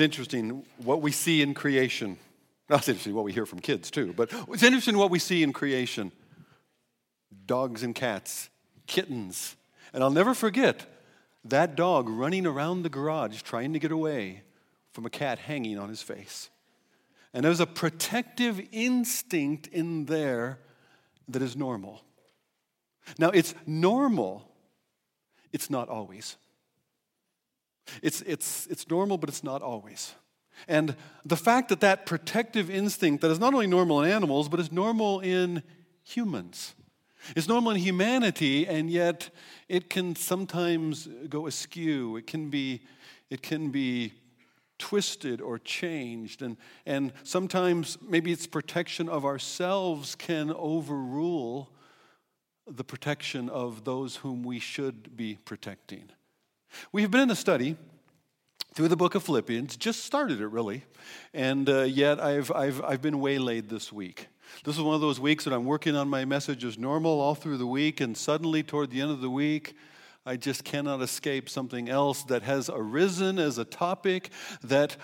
It's interesting what we see in creation. That's interesting what we hear from kids too, but it's interesting what we see in creation dogs and cats, kittens. And I'll never forget that dog running around the garage trying to get away from a cat hanging on his face. And there's a protective instinct in there that is normal. Now, it's normal, it's not always. It's, it's, it's normal, but it's not always. And the fact that that protective instinct that is not only normal in animals, but is normal in humans. It's normal in humanity, and yet it can sometimes go askew. It can be, it can be twisted or changed. And, and sometimes maybe its protection of ourselves can overrule the protection of those whom we should be protecting. We have been in a study through the book of Philippians, just started it really, and uh, yet I've, I've, I've been waylaid this week. This is one of those weeks that I'm working on my message as normal all through the week, and suddenly toward the end of the week, I just cannot escape something else that has arisen as a topic that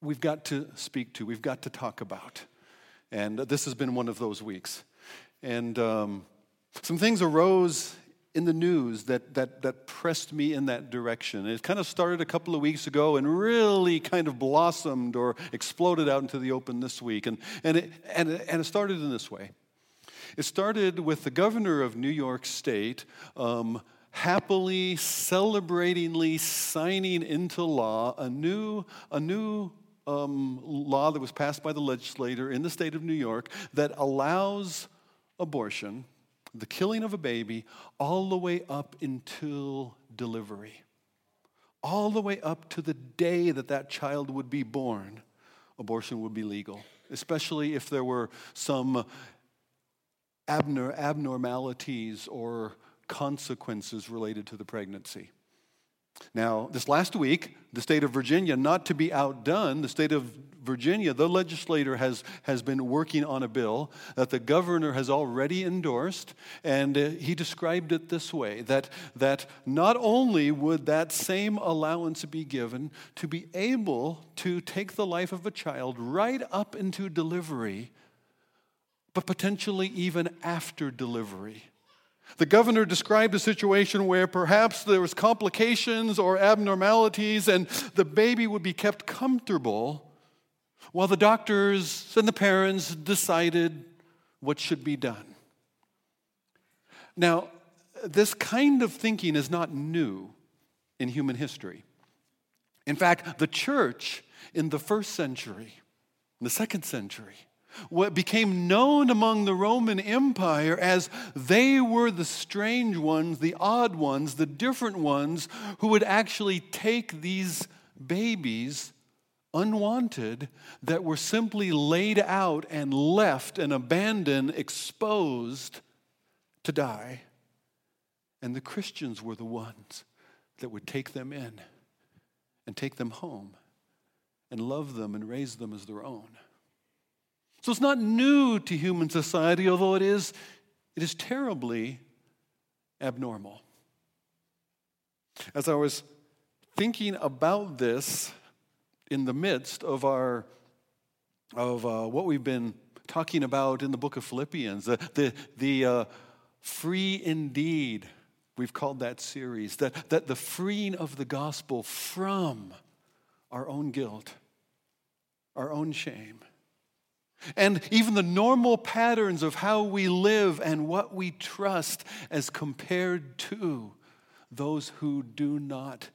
we've got to speak to, we've got to talk about. And this has been one of those weeks. And um, some things arose in the news that, that, that pressed me in that direction. It kind of started a couple of weeks ago and really kind of blossomed or exploded out into the open this week. And, and, it, and, and it started in this way it started with the governor of New York State um, happily, celebratingly signing into law a new, a new um, law that was passed by the legislator in the state of New York that allows abortion, the killing of a baby, all the way up until delivery. All the way up to the day that that child would be born, abortion would be legal, especially if there were some abnormalities or consequences related to the pregnancy. Now, this last week, the state of Virginia, not to be outdone, the state of Virginia, the legislator has, has been working on a bill that the governor has already endorsed, and uh, he described it this way that, that not only would that same allowance be given to be able to take the life of a child right up into delivery but potentially even after delivery. The governor described a situation where perhaps there was complications or abnormalities and the baby would be kept comfortable while the doctors and the parents decided what should be done. Now, this kind of thinking is not new in human history. In fact, the church in the first century, in the second century, what became known among the Roman Empire as they were the strange ones, the odd ones, the different ones who would actually take these babies unwanted that were simply laid out and left and abandoned, exposed to die. And the Christians were the ones that would take them in and take them home and love them and raise them as their own. So it's not new to human society, although it is, it is terribly abnormal. As I was thinking about this in the midst of our of uh, what we've been talking about in the book of Philippians, the, the, the uh, free indeed, we've called that series, that, that the freeing of the gospel from our own guilt, our own shame and even the normal patterns of how we live and what we trust as compared to those who do not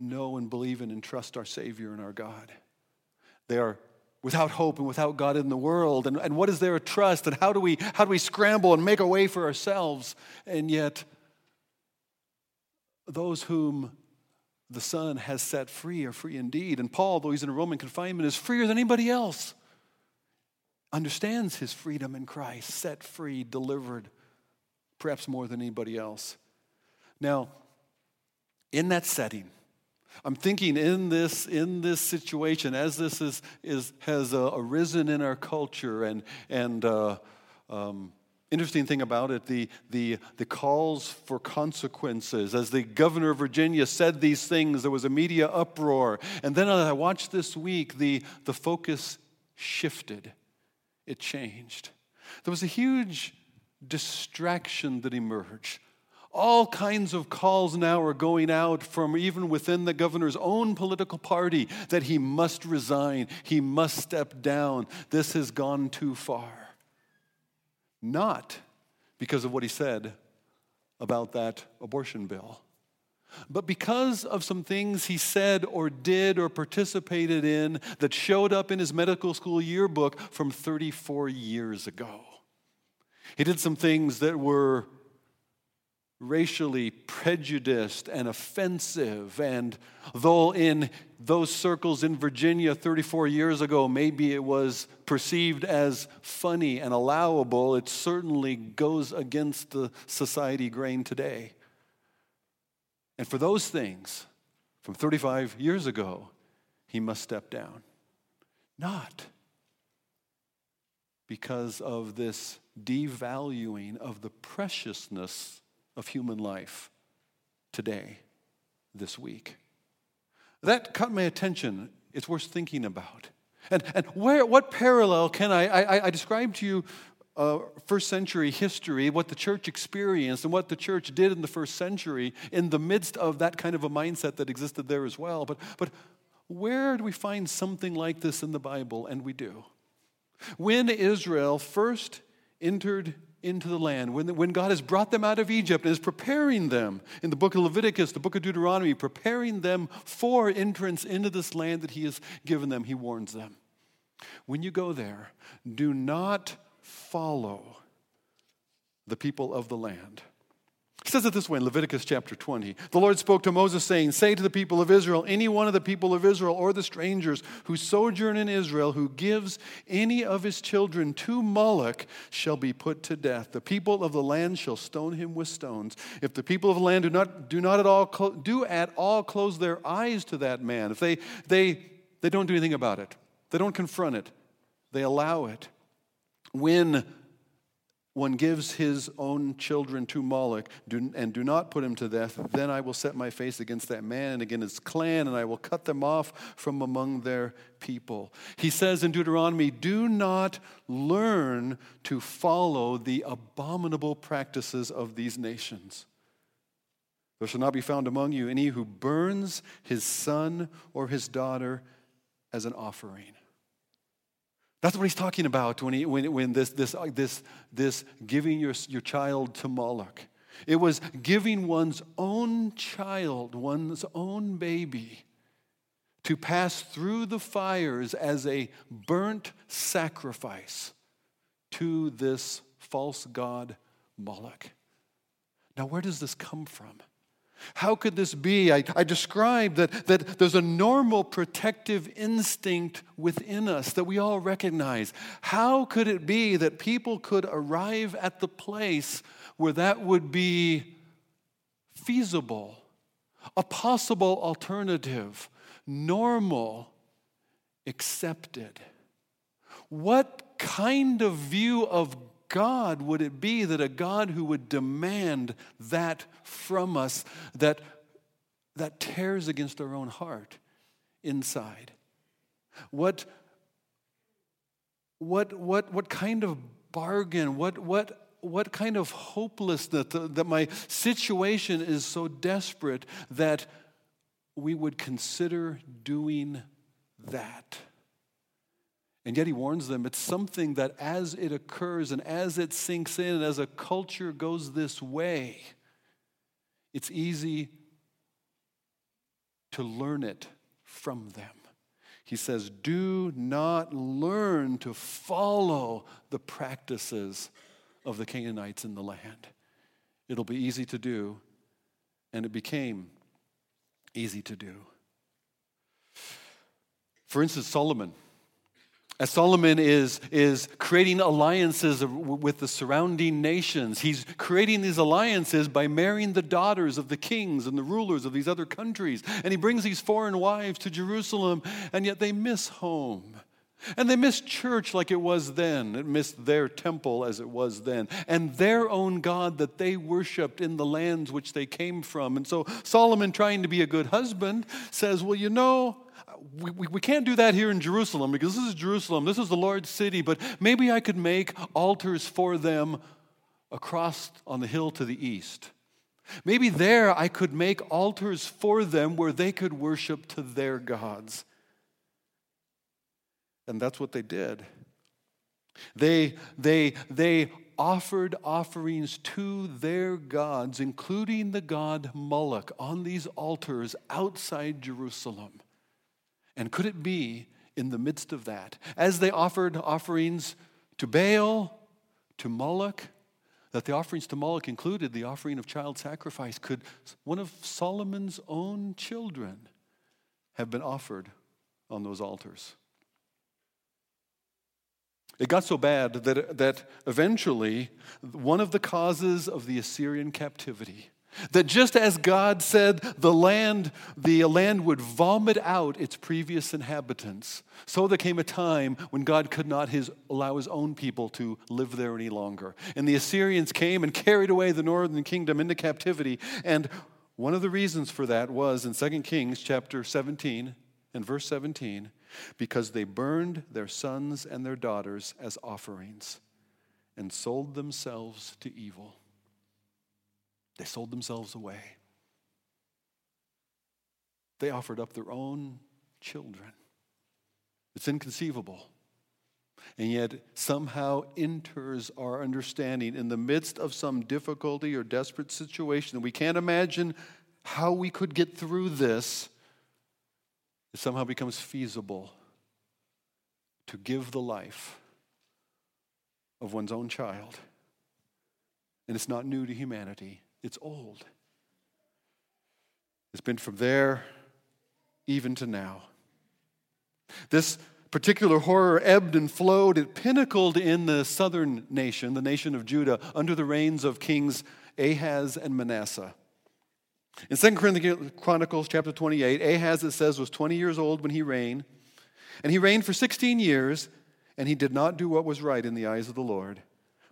know and believe in and trust our Savior and our God. They are without hope and without God in the world. And, and what is there a trust? And how do, we, how do we scramble and make a way for ourselves? And yet, those whom the Son has set free are free indeed. And Paul, though he's in a Roman confinement, is freer than anybody else. Understands his freedom in Christ, set free, delivered, perhaps more than anybody else. Now, in that setting, I'm thinking in this, in this situation, as this is, is, has uh, arisen in our culture and, and uh, um, Interesting thing about it, the, the, the calls for consequences. As the governor of Virginia said these things, there was a media uproar. And then as I watched this week, the, the focus shifted, it changed. There was a huge distraction that emerged. All kinds of calls now are going out from even within the governor's own political party that he must resign, he must step down. This has gone too far. Not because of what he said about that abortion bill, but because of some things he said or did or participated in that showed up in his medical school yearbook from 34 years ago. He did some things that were racially prejudiced and offensive. And though in those circles in Virginia 34 years ago, maybe it was perceived as funny and allowable, it certainly goes against the society grain today. And for those things from 35 years ago, he must step down. Not because of this devaluing of the preciousness of human life today, this week. That caught my attention. It's worth thinking about. And, and where, what parallel can I, I, I describe to you uh, first century history, what the church experienced and what the church did in the first century in the midst of that kind of a mindset that existed there as well. But, but where do we find something like this in the Bible? And we do. When Israel first entered into the land, when, when God has brought them out of Egypt and is preparing them in the book of Leviticus, the book of Deuteronomy, preparing them for entrance into this land that He has given them, He warns them. When you go there, do not follow the people of the land. He says it this way in Leviticus chapter 20. The Lord spoke to Moses, saying, Say to the people of Israel, any one of the people of Israel or the strangers who sojourn in Israel, who gives any of his children to Moloch, shall be put to death. The people of the land shall stone him with stones. If the people of the land do not, do not at all do at all close their eyes to that man, if they, they, they don't do anything about it, they don't confront it, they allow it. When one gives his own children to Moloch and do not put him to death, then I will set my face against that man and against his clan, and I will cut them off from among their people. He says in Deuteronomy, Do not learn to follow the abominable practices of these nations. There shall not be found among you any who burns his son or his daughter as an offering. That's what he's talking about when, he, when, when this, this, uh, this, this giving your, your child to Moloch. It was giving one's own child, one's own baby, to pass through the fires as a burnt sacrifice to this false god Moloch. Now, where does this come from? How could this be? I, I described that, that there's a normal protective instinct within us that we all recognize. How could it be that people could arrive at the place where that would be feasible, a possible alternative, normal, accepted? What kind of view of God would it be that a God who would demand that from us that, that tears against our own heart inside? What, what, what, what kind of bargain, what, what, what kind of hopelessness that, that my situation is so desperate that we would consider doing that? And yet he warns them it's something that as it occurs and as it sinks in, and as a culture goes this way, it's easy to learn it from them. He says, Do not learn to follow the practices of the Canaanites in the land. It'll be easy to do, and it became easy to do. For instance, Solomon as Solomon is, is creating alliances with the surrounding nations, he's creating these alliances by marrying the daughters of the kings and the rulers of these other countries. And he brings these foreign wives to Jerusalem, and yet they miss home. And they miss church like it was then. It missed their temple as it was then. And their own God that they worshiped in the lands which they came from. And so Solomon, trying to be a good husband, says, Well, you know, we, we, can't do that here in Jerusalem because this is Jerusalem. This is the Lord's city. But maybe I could make altars for them across on the hill to the east. Maybe there I could make altars for them where they could worship to their gods. And that's what they did. They, they, they offered offerings to their gods, including the god Moloch, on these altars outside Jerusalem. And could it be in the midst of that, as they offered offerings to Baal, to Moloch, that the offerings to Moloch included the offering of child sacrifice? Could one of Solomon's own children have been offered on those altars? It got so bad that, that eventually one of the causes of the Assyrian captivity, that just as God said the land, the land would vomit out its previous inhabitants, so there came a time when God could not his, allow his own people to live there any longer. And the Assyrians came and carried away the northern kingdom into captivity. And one of the reasons for that was in 2 Kings chapter 17 and verse 17 because they burned their sons and their daughters as offerings and sold themselves to evil. They sold themselves away. They offered up their own children. It's inconceivable. And yet, somehow enters our understanding in the midst of some difficulty or desperate situation. that We can't imagine how we could get through this it somehow becomes feasible to give the life of one's own child. And it's not new to humanity, it's old. It's been from there even to now. This particular horror ebbed and flowed. It pinnacled in the southern nation, the nation of Judah, under the reigns of kings Ahaz and Manasseh. In 2 Corinthians Chronicles chapter 28, Ahaz, it says, was 20 years old when he reigned. And he reigned for 16 years, and he did not do what was right in the eyes of the Lord,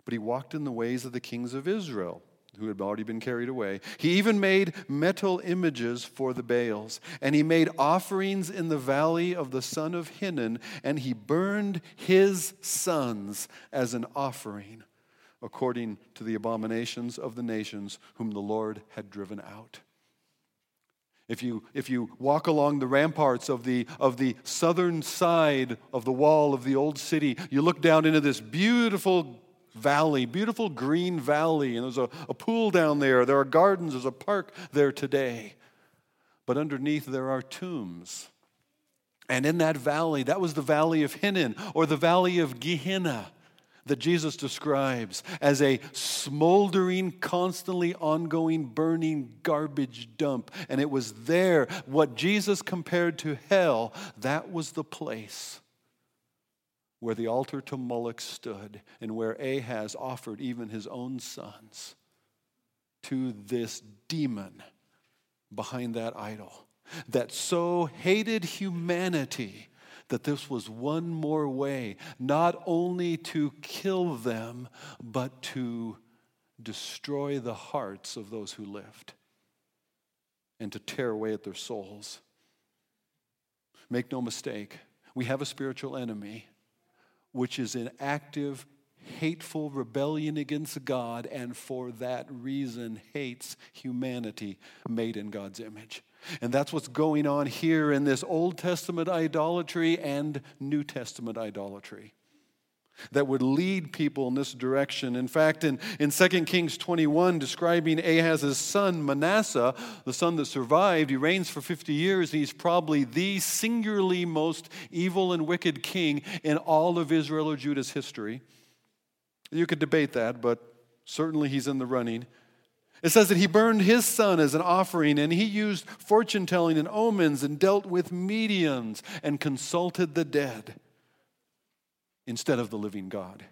but he walked in the ways of the kings of Israel, who had already been carried away. He even made metal images for the Baals, and he made offerings in the valley of the son of Hinnom, and he burned his sons as an offering, according to the abominations of the nations whom the Lord had driven out. If you, if you walk along the ramparts of the, of the southern side of the wall of the old city, you look down into this beautiful valley, beautiful green valley, and there's a, a pool down there. There are gardens, there's a park there today. But underneath, there are tombs. And in that valley, that was the valley of Hinnom or the valley of Gehenna that Jesus describes as a smoldering, constantly ongoing, burning garbage dump. And it was there, what Jesus compared to hell, that was the place where the altar to Moloch stood and where Ahaz offered even his own sons to this demon behind that idol that so hated humanity that this was one more way, not only to kill them, but to destroy the hearts of those who lived and to tear away at their souls. Make no mistake, we have a spiritual enemy which is an active, hateful rebellion against God, and for that reason hates humanity made in God's image. And that's what's going on here in this Old Testament idolatry and New Testament idolatry that would lead people in this direction. In fact, in, in 2 Kings 21, describing Ahaz's son Manasseh, the son that survived, he reigns for 50 years. He's probably the singularly most evil and wicked king in all of Israel or Judah's history. You could debate that, but certainly he's in the running. It says that he burned his son as an offering, and he used fortune telling and omens, and dealt with mediums, and consulted the dead instead of the living God.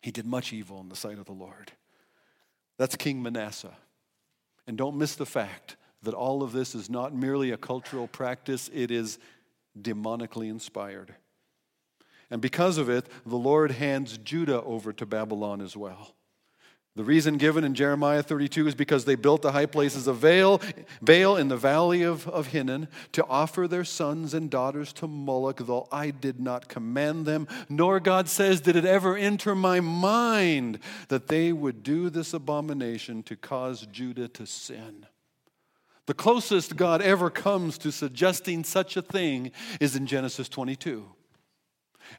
He did much evil in the sight of the Lord. That's King Manasseh. And don't miss the fact that all of this is not merely a cultural practice, it is demonically inspired. And because of it, the Lord hands Judah over to Babylon as well. The reason given in Jeremiah 32 is because they built the high places of Baal, Baal in the valley of, of Hinnom to offer their sons and daughters to Moloch, though I did not command them, nor God says, did it ever enter my mind that they would do this abomination to cause Judah to sin. The closest God ever comes to suggesting such a thing is in Genesis 22.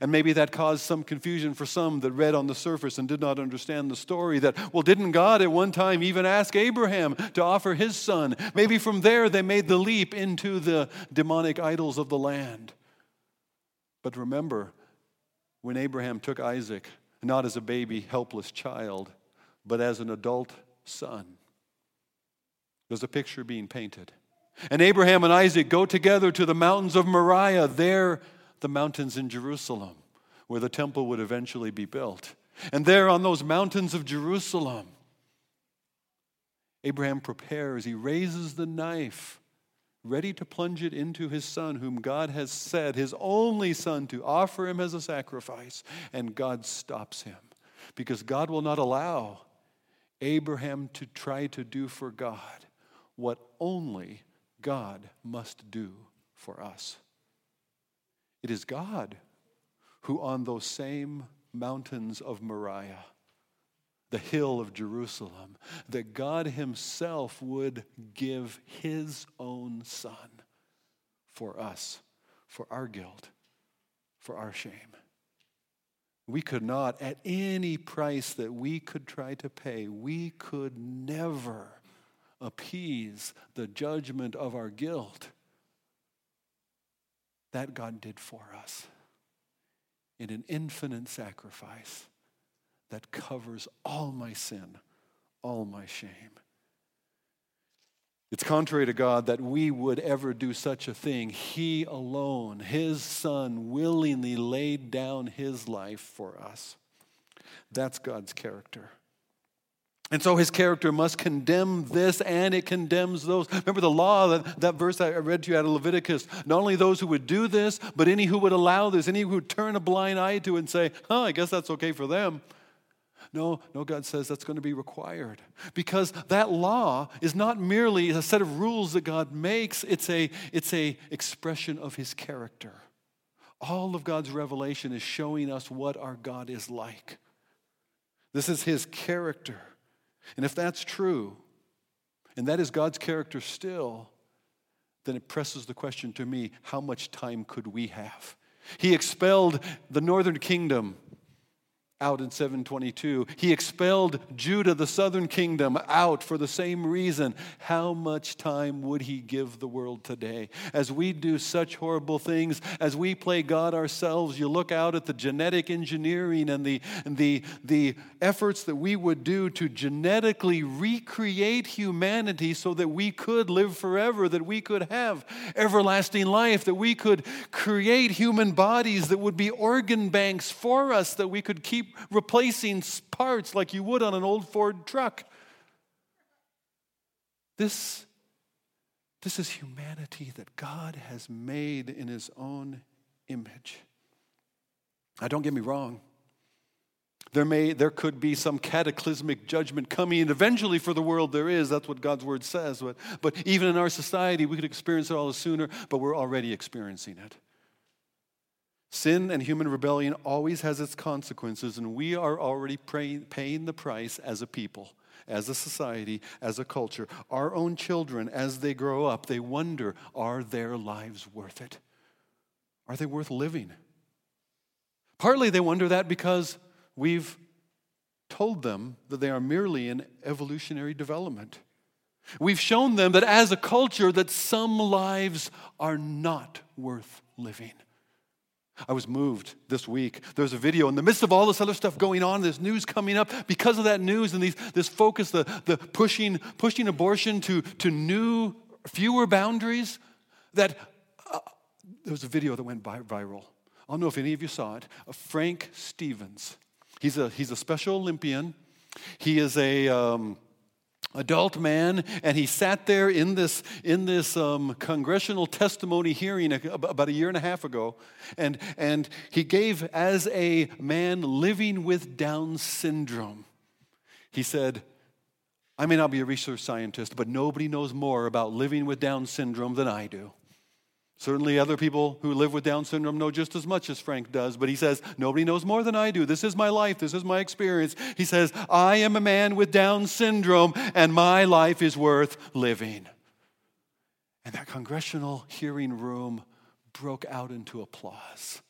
And maybe that caused some confusion for some that read on the surface and did not understand the story that, well, didn't God at one time even ask Abraham to offer his son? Maybe from there they made the leap into the demonic idols of the land. But remember, when Abraham took Isaac, not as a baby, helpless child, but as an adult son, there's a picture being painted. And Abraham and Isaac go together to the mountains of Moriah. There, the mountains in Jerusalem where the temple would eventually be built. And there on those mountains of Jerusalem, Abraham prepares, he raises the knife, ready to plunge it into his son, whom God has said, his only son, to offer him as a sacrifice. And God stops him because God will not allow Abraham to try to do for God what only God must do for us. It is God who, on those same mountains of Moriah, the hill of Jerusalem, that God Himself would give His own Son for us, for our guilt, for our shame. We could not, at any price that we could try to pay, we could never appease the judgment of our guilt that God did for us in an infinite sacrifice that covers all my sin, all my shame. It's contrary to God that we would ever do such a thing. He alone, His Son, willingly laid down His life for us. That's God's character. And so his character must condemn this and it condemns those. Remember the law, that, that verse I read to you out of Leviticus. Not only those who would do this, but any who would allow this, any who would turn a blind eye to it and say, oh, I guess that's okay for them. No, no, God says that's going to be required. Because that law is not merely a set of rules that God makes, it's a, it's a expression of his character. All of God's revelation is showing us what our God is like. This is his character. And if that's true, and that is God's character still, then it presses the question to me how much time could we have? He expelled the northern kingdom out in 722. He expelled Judah, the southern kingdom, out for the same reason. How much time would he give the world today? As we do such horrible things, as we play God ourselves, you look out at the genetic engineering and the, and the, the efforts that we would do to genetically recreate humanity so that we could live forever, that we could have everlasting life, that we could create human bodies that would be organ banks for us, that we could keep keep replacing parts like you would on an old Ford truck. This, this is humanity that God has made in His own image. Now, don't get me wrong. There, may, there could be some cataclysmic judgment coming, and eventually for the world there is. That's what God's word says. But, but even in our society, we could experience it all sooner, but we're already experiencing it. Sin and human rebellion always has its consequences, and we are already paying the price as a people, as a society, as a culture. Our own children, as they grow up, they wonder are their lives worth it? Are they worth living? Partly they wonder that because we've told them that they are merely in evolutionary development. We've shown them that as a culture that some lives are not worth living. I was moved this week. There's a video in the midst of all this other stuff going on, there's news coming up because of that news and these, this focus, the, the pushing, pushing abortion to, to new, fewer boundaries. That uh, there was a video that went viral. I don't know if any of you saw it. Of Frank Stephens. He's a, he's a Special Olympian. He is a um, adult man, and he sat there in this, in this um, congressional testimony hearing about a year and a half ago, and, and he gave as a man living with Down syndrome. He said, I may not be a research scientist, but nobody knows more about living with Down syndrome than I do. Certainly, other people who live with Down syndrome know just as much as Frank does, but he says, Nobody knows more than I do. This is my life. This is my experience. He says, I am a man with Down syndrome, and my life is worth living. And that congressional hearing room broke out into applause.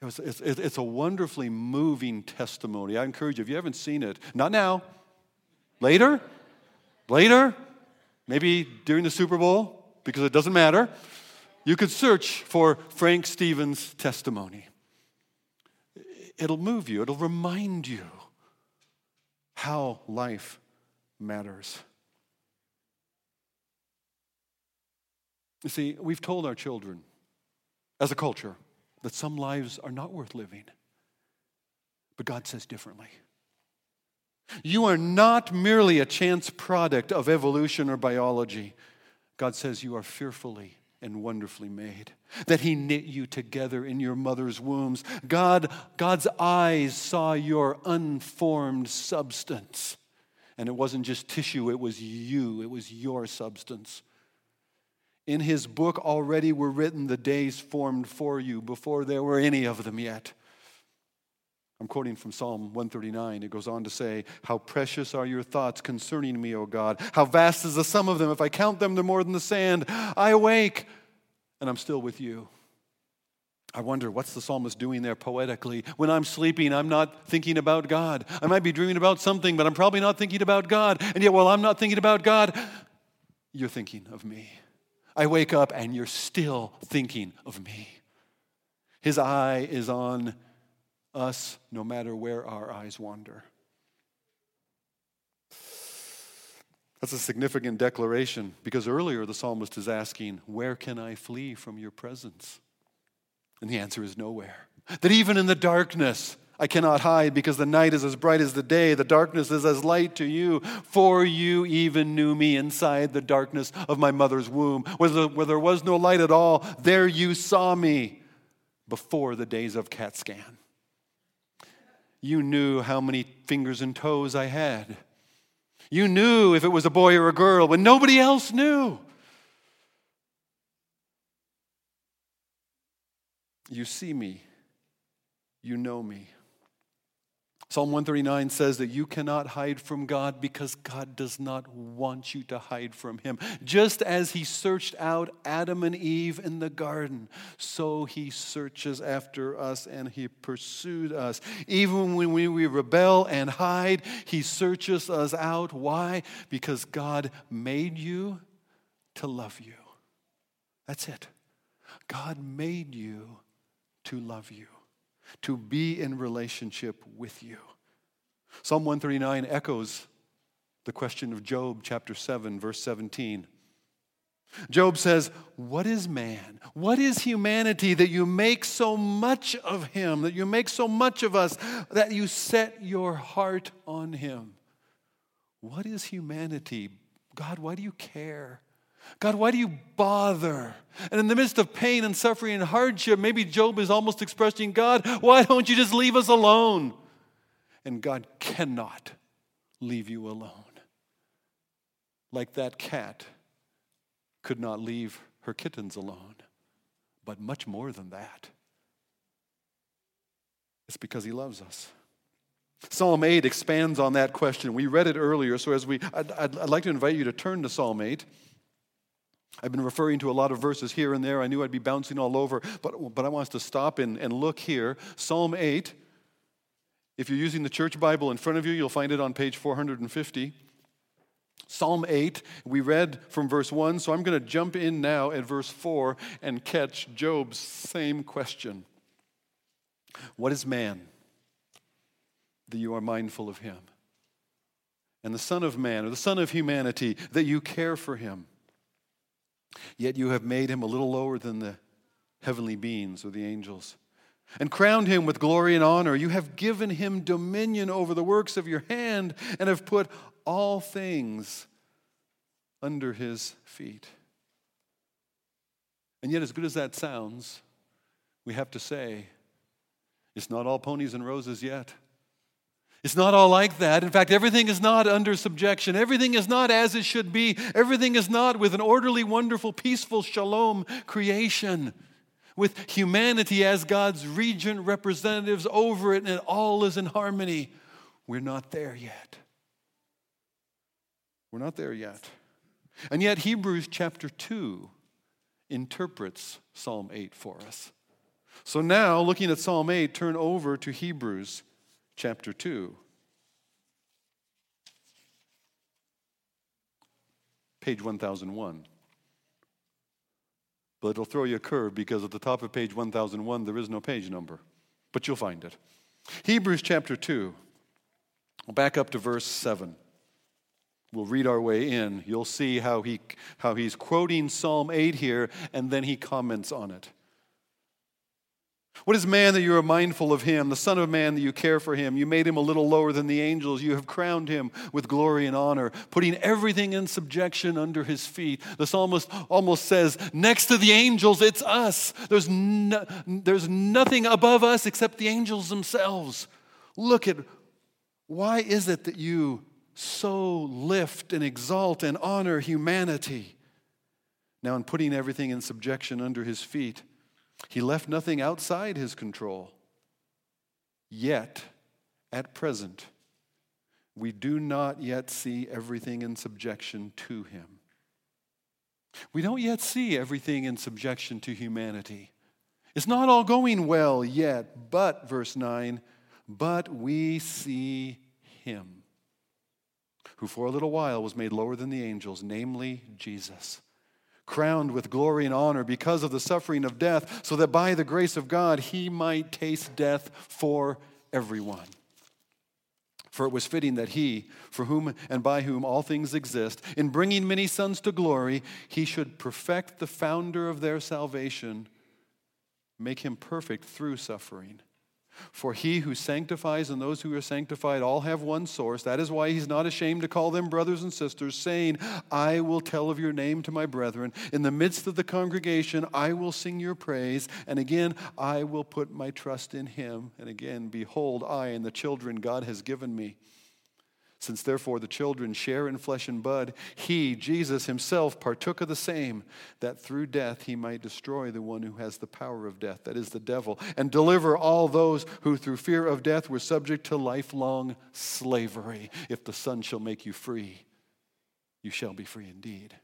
It was, it's, it's a wonderfully moving testimony. I encourage you, if you haven't seen it, not now, later, later, maybe during the Super Bowl, because it doesn't matter. You could search for Frank Stephens' testimony. It'll move you, it'll remind you how life matters. You see, we've told our children as a culture that some lives are not worth living. But God says differently. You are not merely a chance product of evolution or biology. God says you are fearfully and wonderfully made, that He knit you together in your mother's wombs. God, God's eyes saw your unformed substance. And it wasn't just tissue, it was you, it was your substance. In His book already were written the days formed for you before there were any of them yet. I'm quoting from Psalm 139. It goes on to say, How precious are your thoughts concerning me, O God. How vast is the sum of them. If I count them, they're more than the sand. I awake, and I'm still with you. I wonder what's the psalmist doing there poetically? When I'm sleeping, I'm not thinking about God. I might be dreaming about something, but I'm probably not thinking about God. And yet, while I'm not thinking about God, you're thinking of me. I wake up and you're still thinking of me. His eye is on us no matter where our eyes wander. That's a significant declaration because earlier the psalmist is asking, Where can I flee from your presence? And the answer is nowhere. That even in the darkness, I cannot hide because the night is as bright as the day. The darkness is as light to you, for you even knew me inside the darkness of my mother's womb. Where, where there was no light at all, there you saw me before the days of CAT scan. You knew how many fingers and toes I had. You knew if it was a boy or a girl when nobody else knew. You see me. You know me. Psalm 139 says that you cannot hide from God because God does not want you to hide from Him. Just as He searched out Adam and Eve in the garden, so He searches after us and He pursued us. Even when we rebel and hide, He searches us out. Why? Because God made you to love you. That's it. God made you to love you to be in relationship with you. Psalm 139 echoes the question of Job, chapter 7, verse 17. Job says, What is man? What is humanity that you make so much of him, that you make so much of us, that you set your heart on him? What is humanity? God, why do you care? God, why do you bother? And in the midst of pain and suffering and hardship, maybe Job is almost expressing, God, why don't you just leave us alone? And God cannot leave you alone. Like that cat could not leave her kittens alone, but much more than that. It's because he loves us. Psalm 8 expands on that question. We read it earlier, so as we, I'd, I'd, I'd like to invite you to turn to Psalm 8. I've been referring to a lot of verses here and there. I knew I'd be bouncing all over, but, but I want us to stop and, and look here. Psalm 8. If you're using the church Bible in front of you, you'll find it on page 450. Psalm 8, we read from verse 1, so I'm going to jump in now at verse 4 and catch Job's same question What is man that you are mindful of him? And the Son of Man, or the Son of humanity, that you care for him? Yet you have made him a little lower than the heavenly beings or the angels. and crowned him with glory and honor. You have given him dominion over the works of your hand and have put all things under his feet. And yet, as good as that sounds, we have to say, it's not all ponies and roses yet. It's not all like that. In fact, everything is not under subjection. Everything is not as it should be. Everything is not with an orderly, wonderful, peaceful shalom creation, with humanity as God's regent representatives over it, and it all is in harmony. We're not there yet. We're not there yet. And yet, Hebrews chapter 2 interprets Psalm 8 for us. So now, looking at Psalm 8, turn over to Hebrews chapter 2. Page 1001. But it'll throw you a curve because at the top of page 1001 there is no page number, but you'll find it. Hebrews chapter 2. We'll back up to verse 7. We'll read our way in. You'll see how, he, how he's quoting Psalm 8 here, and then he comments on it. What is man that you are mindful of him, the Son of Man that you care for him? You made him a little lower than the angels. You have crowned him with glory and honor, putting everything in subjection under his feet. The psalmist almost says, Next to the angels, it's us. There's, no, there's nothing above us except the angels themselves. Look at why is it that you so lift and exalt and honor humanity? Now, in putting everything in subjection under his feet, he left nothing outside his control. Yet, at present, we do not yet see everything in subjection to him. We don't yet see everything in subjection to humanity. It's not all going well yet, but, verse 9, but we see him, who for a little while was made lower than the angels, namely Jesus crowned with glory and honor because of the suffering of death, so that by the grace of God he might taste death for everyone. For it was fitting that he, for whom and by whom all things exist, in bringing many sons to glory, he should perfect the founder of their salvation, make him perfect through suffering. For he who sanctifies and those who are sanctified all have one source. That is why he's not ashamed to call them brothers and sisters, saying, I will tell of your name to my brethren. In the midst of the congregation, I will sing your praise. And again, I will put my trust in him. And again, behold, I and the children God has given me. Since therefore the children share in flesh and blood, he, Jesus himself, partook of the same, that through death he might destroy the one who has the power of death, that is the devil, and deliver all those who through fear of death were subject to lifelong slavery. If the Son shall make you free, you shall be free indeed.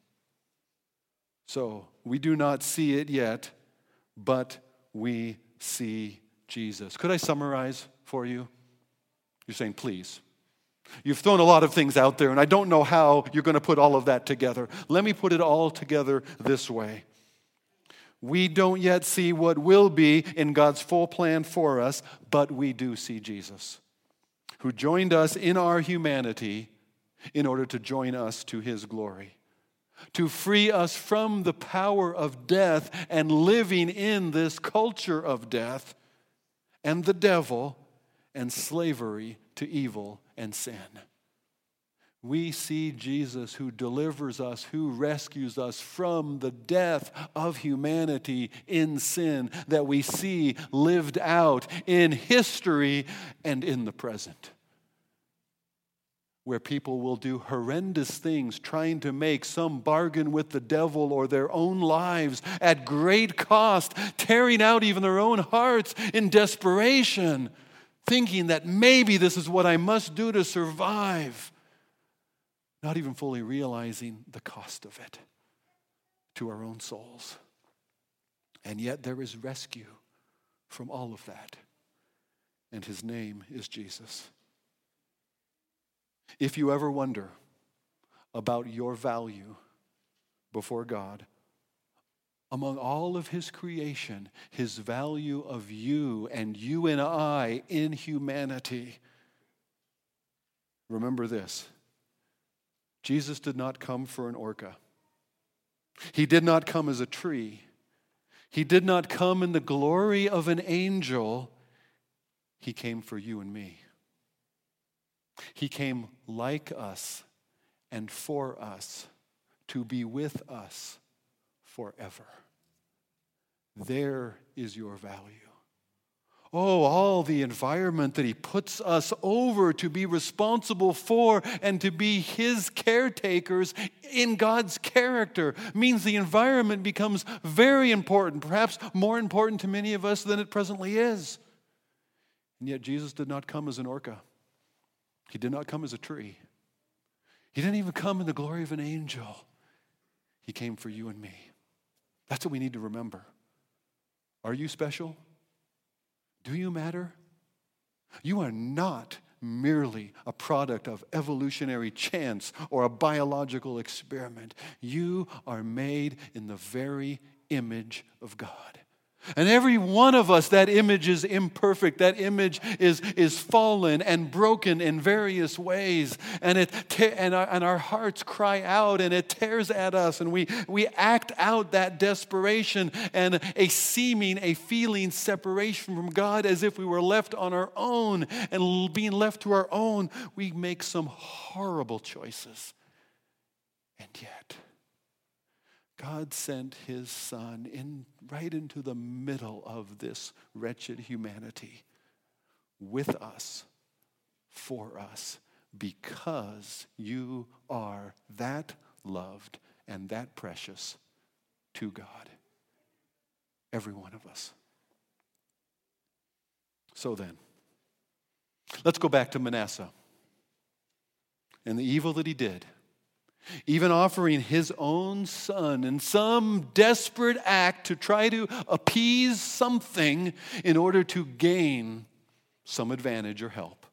So we do not see it yet, but we see Jesus. Could I summarize for you? You're saying, please. You've thrown a lot of things out there, and I don't know how you're going to put all of that together. Let me put it all together this way. We don't yet see what will be in God's full plan for us, but we do see Jesus, who joined us in our humanity in order to join us to his glory, to free us from the power of death and living in this culture of death and the devil and slavery to evil and sin. We see Jesus who delivers us, who rescues us from the death of humanity in sin that we see lived out in history and in the present. Where people will do horrendous things trying to make some bargain with the devil or their own lives at great cost, tearing out even their own hearts in desperation thinking that maybe this is what I must do to survive, not even fully realizing the cost of it to our own souls. And yet there is rescue from all of that, and his name is Jesus. If you ever wonder about your value before God, among all of his creation, his value of you and you and I in humanity. Remember this Jesus did not come for an orca, he did not come as a tree, He did not come in the glory of an angel, He came for you and me. He came like us and for us to be with us forever. There is your value. Oh, all the environment that He puts us over to be responsible for and to be His caretakers in God's character means the environment becomes very important, perhaps more important to many of us than it presently is. And yet, Jesus did not come as an orca, He did not come as a tree, He didn't even come in the glory of an angel. He came for you and me. That's what we need to remember. Are you special? Do you matter? You are not merely a product of evolutionary chance or a biological experiment. You are made in the very image of God. And every one of us, that image is imperfect. That image is, is fallen and broken in various ways. And, it te- and, our, and our hearts cry out and it tears at us. And we, we act out that desperation and a seeming, a feeling separation from God as if we were left on our own. And being left to our own, we make some horrible choices. And yet, God sent his son in right into the middle of this wretched humanity with us, for us, because you are that loved and that precious to God. Every one of us. So then, let's go back to Manasseh and the evil that he did even offering his own son in some desperate act to try to appease something in order to gain some advantage or help.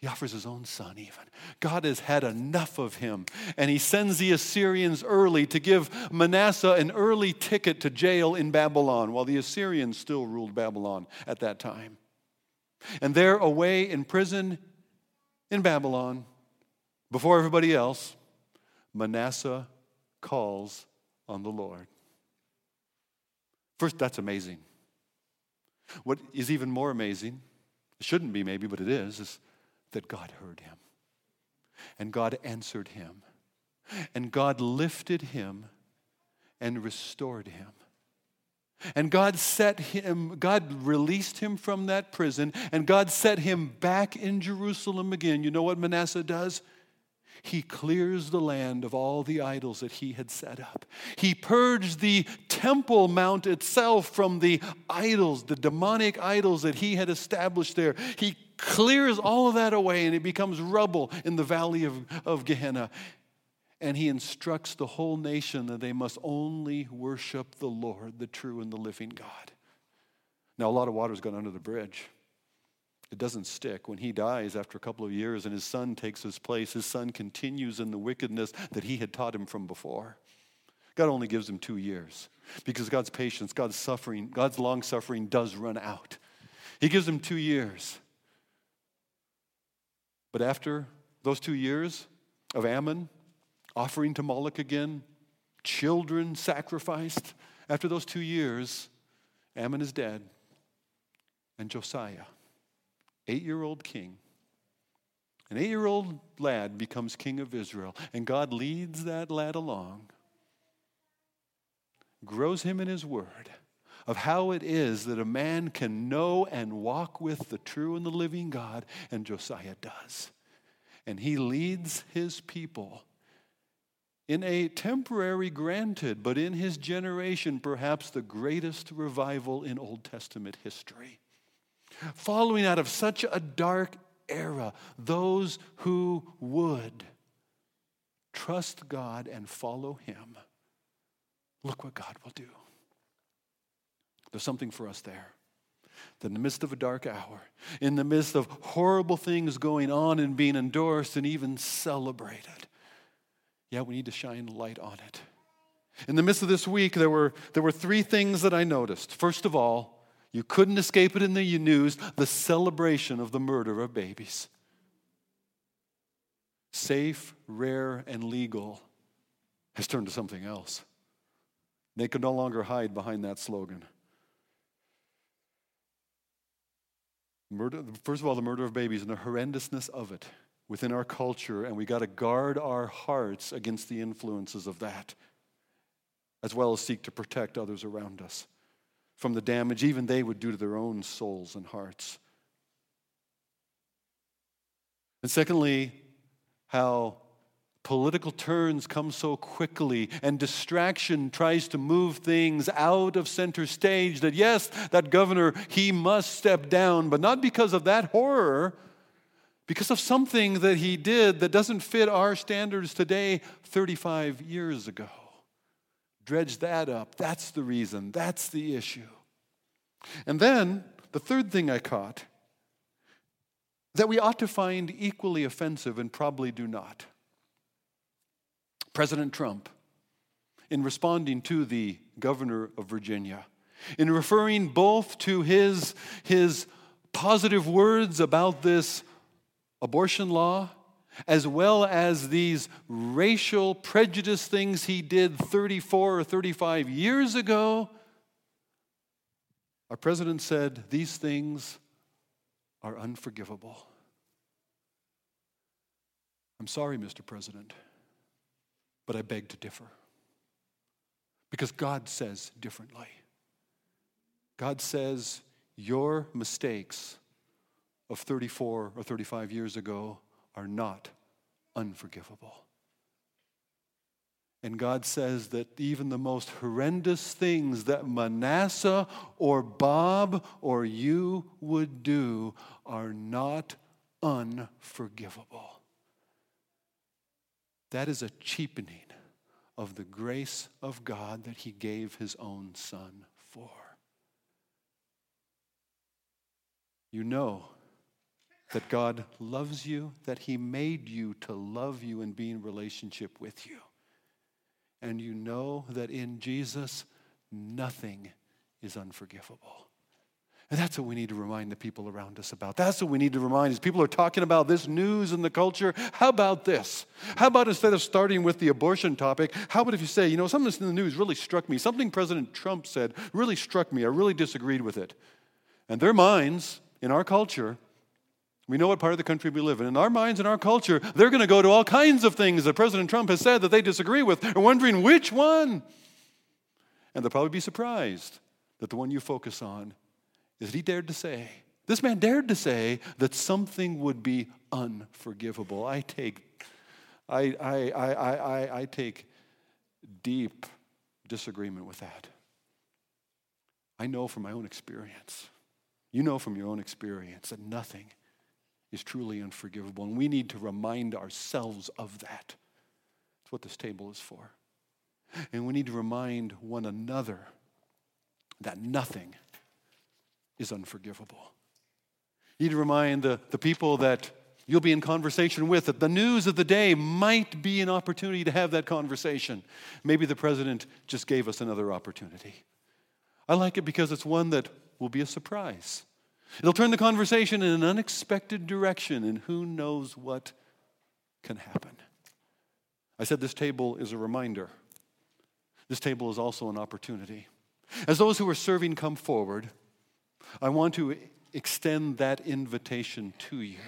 He offers his own son, even. God has had enough of him, and he sends the Assyrians early to give Manasseh an early ticket to jail in Babylon, while the Assyrians still ruled Babylon at that time. And there, away in prison in Babylon, before everybody else, Manasseh calls on the Lord. First, that's amazing. What is even more amazing, it shouldn't be maybe, but it is, is that God heard him. And God answered him. And God lifted him and restored him. And God set him, God released him from that prison, and God set him back in Jerusalem again. You know what Manasseh does? He clears the land of all the idols that he had set up. He purged the Temple Mount itself from the idols, the demonic idols that he had established there. He clears all of that away and it becomes rubble in the valley of, of Gehenna. And he instructs the whole nation that they must only worship the Lord, the true and the living God. Now, a lot of water's gone under the bridge. It doesn't stick. When he dies after a couple of years and his son takes his place, his son continues in the wickedness that he had taught him from before. God only gives him two years because God's patience, God's suffering, God's long suffering does run out. He gives him two years. But after those two years of Amon offering to Moloch again, children sacrificed, after those two years, Amon is dead and Josiah eight year old king. An eight year old lad becomes king of Israel, and God leads that lad along, grows him in his word of how it is that a man can know and walk with the true and the living God, and Josiah does. And he leads his people in a temporary, granted, but in his generation, perhaps the greatest revival in Old Testament history following out of such a dark era, those who would trust God and follow Him, look what God will do. There's something for us there. That in the midst of a dark hour, in the midst of horrible things going on and being endorsed and even celebrated, yeah, we need to shine light on it. In the midst of this week, there were, there were three things that I noticed. First of all, you couldn't escape it in the news the celebration of the murder of babies. Safe, rare, and legal has turned to something else They could no longer hide behind that slogan. Murder, first of all, the murder of babies and the horrendousness of it within our culture, and we got to guard our hearts against the influences of that, as well as seek to protect others around us from the damage even they would do to their own souls and hearts. And secondly, how political turns come so quickly and distraction tries to move things out of center stage that yes that governor he must step down but not because of that horror because of something that he did that doesn't fit our standards today 35 years ago. Dredge that up. That's the reason. That's the issue. And then the third thing I caught that we ought to find equally offensive and probably do not. President Trump, in responding to the governor of Virginia, in referring both to his, his positive words about this abortion law, as well as these racial prejudice things he did 34 or 35 years ago, our president said these things are unforgivable. I'm sorry, Mr. President, but I beg to differ. Because God says differently. God says your mistakes of 34 or 35 years ago are not unforgivable. And God says that even the most horrendous things that Manasseh or Bob or you would do are not unforgivable. That is a cheapening of the grace of God that He gave His own Son for. You know that God loves you, that He made you to love you and be in relationship with you. And you know that in Jesus, nothing is unforgivable. And that's what we need to remind the people around us about. That's what we need to remind as people are talking about this news in the culture. How about this? How about instead of starting with the abortion topic, how about if you say, you know, something in the news really struck me. Something President Trump said really struck me. I really disagreed with it. And their minds in our culture we know what part of the country we live in. In our minds, and our culture, they're going to go to all kinds of things that President Trump has said that they disagree with and wondering which one. And they'll probably be surprised that the one you focus on is that he dared to say, this man dared to say that something would be unforgivable. I take, I, I, I, I, I take deep disagreement with that. I know from my own experience. You know from your own experience that nothing is truly unforgivable. And we need to remind ourselves of that. That's what this table is for. And we need to remind one another that nothing is unforgivable. You need to remind the, the people that you'll be in conversation with that the news of the day might be an opportunity to have that conversation. Maybe the president just gave us another opportunity. I like it because it's one that will be a surprise. It'll turn the conversation in an unexpected direction, and who knows what can happen. I said this table is a reminder. This table is also an opportunity. As those who are serving come forward, I want to extend that invitation to you.